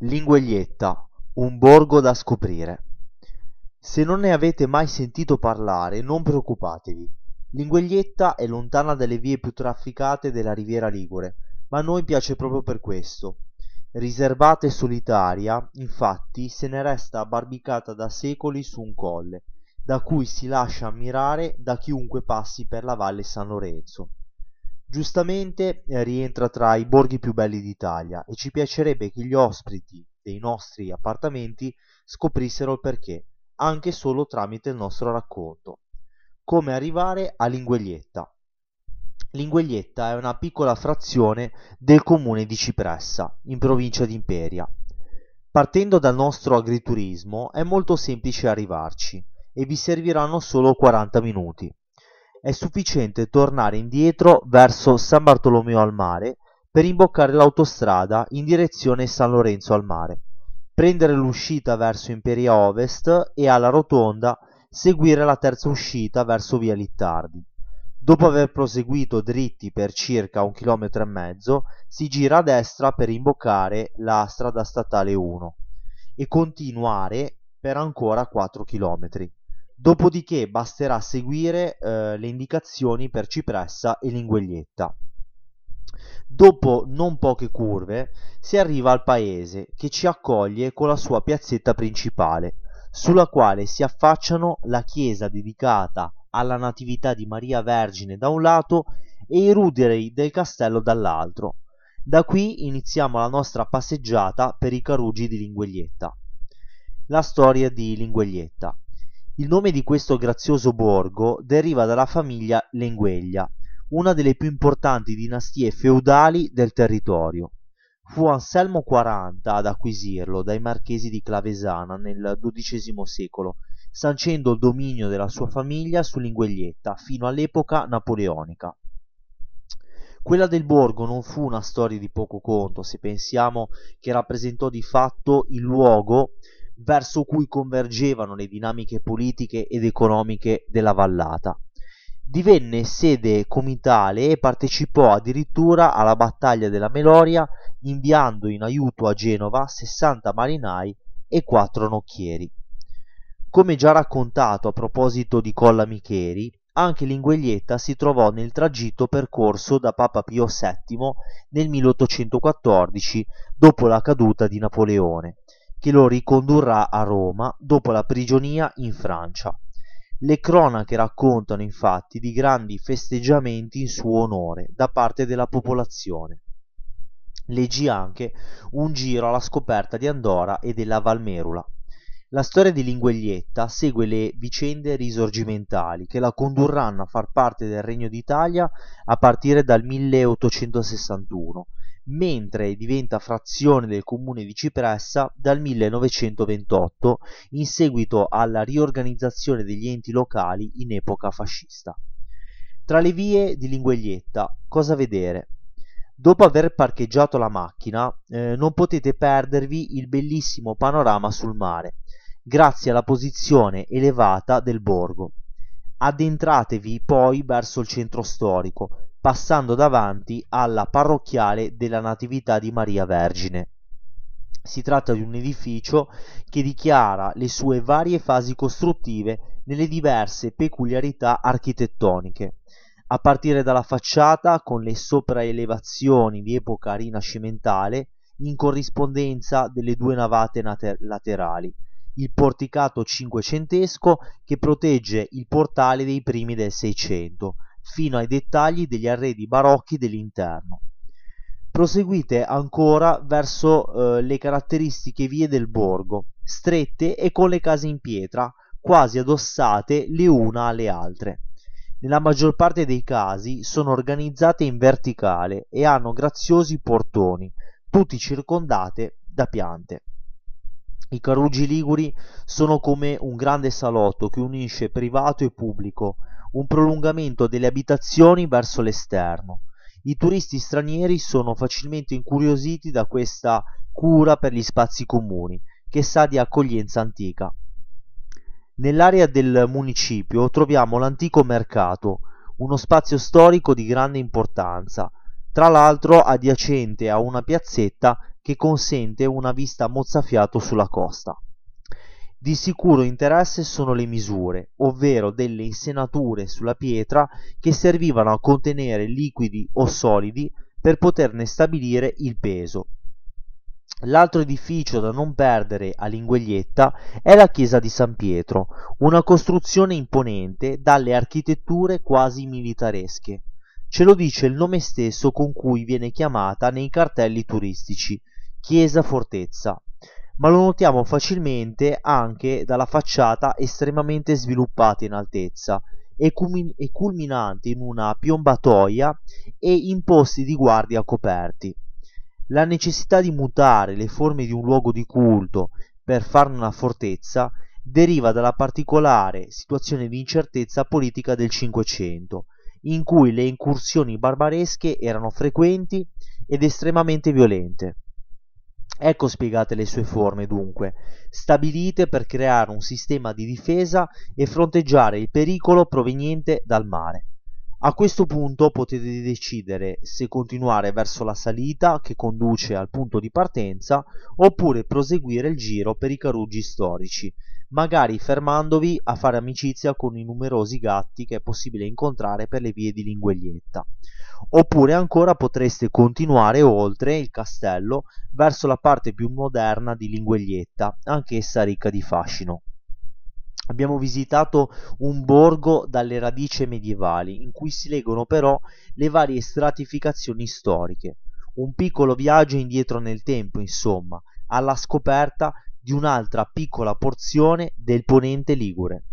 Lingueglietta, un borgo da scoprire. Se non ne avete mai sentito parlare, non preoccupatevi. Lingueglietta è lontana dalle vie più trafficate della riviera ligure, ma a noi piace proprio per questo. Riservata e solitaria, infatti, se ne resta abbarbicata da secoli su un colle, da cui si lascia ammirare da chiunque passi per la valle San Lorenzo. Giustamente eh, rientra tra i borghi più belli d'Italia e ci piacerebbe che gli ospiti dei nostri appartamenti scoprissero il perché, anche solo tramite il nostro racconto. Come arrivare a Lingueglietta. Lingueglietta è una piccola frazione del comune di Cipressa, in provincia di Imperia. Partendo dal nostro agriturismo è molto semplice arrivarci e vi serviranno solo 40 minuti è sufficiente tornare indietro verso San Bartolomeo al Mare per imboccare l'autostrada in direzione San Lorenzo al Mare, prendere l'uscita verso Imperia Ovest e alla rotonda seguire la terza uscita verso via Littardi. Dopo aver proseguito dritti per circa un chilometro e mezzo, si gira a destra per imboccare la strada statale 1 e continuare per ancora 4 chilometri. Dopodiché basterà seguire eh, le indicazioni per cipressa e lingueglietta. Dopo non poche curve si arriva al paese che ci accoglie con la sua piazzetta principale, sulla quale si affacciano la chiesa dedicata alla Natività di Maria Vergine da un lato e i ruderi del castello dall'altro. Da qui iniziamo la nostra passeggiata per i Carugi di Lingueglietta. La storia di Lingueglietta. Il nome di questo grazioso borgo deriva dalla famiglia Lengueglia, una delle più importanti dinastie feudali del territorio. Fu Anselmo IV ad acquisirlo dai marchesi di Clavesana nel XII secolo, sancendo il dominio della sua famiglia su Lingueglietta fino all'epoca napoleonica. Quella del borgo non fu una storia di poco conto, se pensiamo che rappresentò di fatto il luogo verso cui convergevano le dinamiche politiche ed economiche della vallata. Divenne sede comitale e partecipò addirittura alla battaglia della Meloria inviando in aiuto a Genova 60 marinai e 4 nocchieri. Come già raccontato a proposito di Colla Micheri, anche Lingueglietta si trovò nel tragitto percorso da Papa Pio VII nel 1814 dopo la caduta di Napoleone che lo ricondurrà a Roma dopo la prigionia in Francia. Le cronache raccontano infatti di grandi festeggiamenti in suo onore da parte della popolazione. Leggi anche un giro alla scoperta di Andora e della Valmerula. La storia di Lingueglietta segue le vicende risorgimentali che la condurranno a far parte del Regno d'Italia a partire dal 1861 mentre diventa frazione del comune di Cipressa dal 1928 in seguito alla riorganizzazione degli enti locali in epoca fascista. Tra le vie di Lingueglietta, cosa vedere? Dopo aver parcheggiato la macchina, eh, non potete perdervi il bellissimo panorama sul mare, grazie alla posizione elevata del borgo. Addentratevi poi verso il centro storico, passando davanti alla parrocchiale della Natività di Maria Vergine. Si tratta di un edificio che dichiara le sue varie fasi costruttive nelle diverse peculiarità architettoniche, a partire dalla facciata con le sopraelevazioni di epoca rinascimentale in corrispondenza delle due navate laterali, il porticato cinquecentesco che protegge il portale dei primi del Seicento, fino ai dettagli degli arredi barocchi dell'interno. Proseguite ancora verso eh, le caratteristiche vie del borgo, strette e con le case in pietra, quasi addossate le una alle altre. Nella maggior parte dei casi sono organizzate in verticale e hanno graziosi portoni, tutti circondate da piante. I Carugi Liguri sono come un grande salotto che unisce privato e pubblico, un prolungamento delle abitazioni verso l'esterno. I turisti stranieri sono facilmente incuriositi da questa cura per gli spazi comuni, che sa di accoglienza antica. Nell'area del municipio troviamo l'antico mercato, uno spazio storico di grande importanza, tra l'altro adiacente a una piazzetta che consente una vista mozzafiato sulla costa. Di sicuro interesse sono le misure, ovvero delle insenature sulla pietra che servivano a contenere liquidi o solidi per poterne stabilire il peso. L'altro edificio da non perdere a Lingueglietta è la chiesa di San Pietro, una costruzione imponente dalle architetture quasi militaresche. Ce lo dice il nome stesso con cui viene chiamata nei cartelli turistici, chiesa fortezza, ma lo notiamo facilmente anche dalla facciata estremamente sviluppata in altezza e, culminante in una piombatoia e in posti di guardia coperti. La necessità di mutare le forme di un luogo di culto per farne una fortezza deriva dalla particolare situazione di incertezza politica del Cinquecento, in cui le incursioni barbaresche erano frequenti ed estremamente violente. Ecco spiegate le sue forme, dunque, stabilite per creare un sistema di difesa e fronteggiare il pericolo proveniente dal mare. A questo punto potete decidere se continuare verso la salita che conduce al punto di partenza oppure proseguire il giro per i caruggi storici, magari fermandovi a fare amicizia con i numerosi gatti che è possibile incontrare per le vie di Lingueglietta. Oppure ancora potreste continuare oltre il castello verso la parte più moderna di Lingueglietta, anch'essa ricca di fascino. Abbiamo visitato un borgo dalle radici medievali, in cui si leggono però le varie stratificazioni storiche. Un piccolo viaggio indietro nel tempo, insomma, alla scoperta di un'altra piccola porzione del ponente ligure.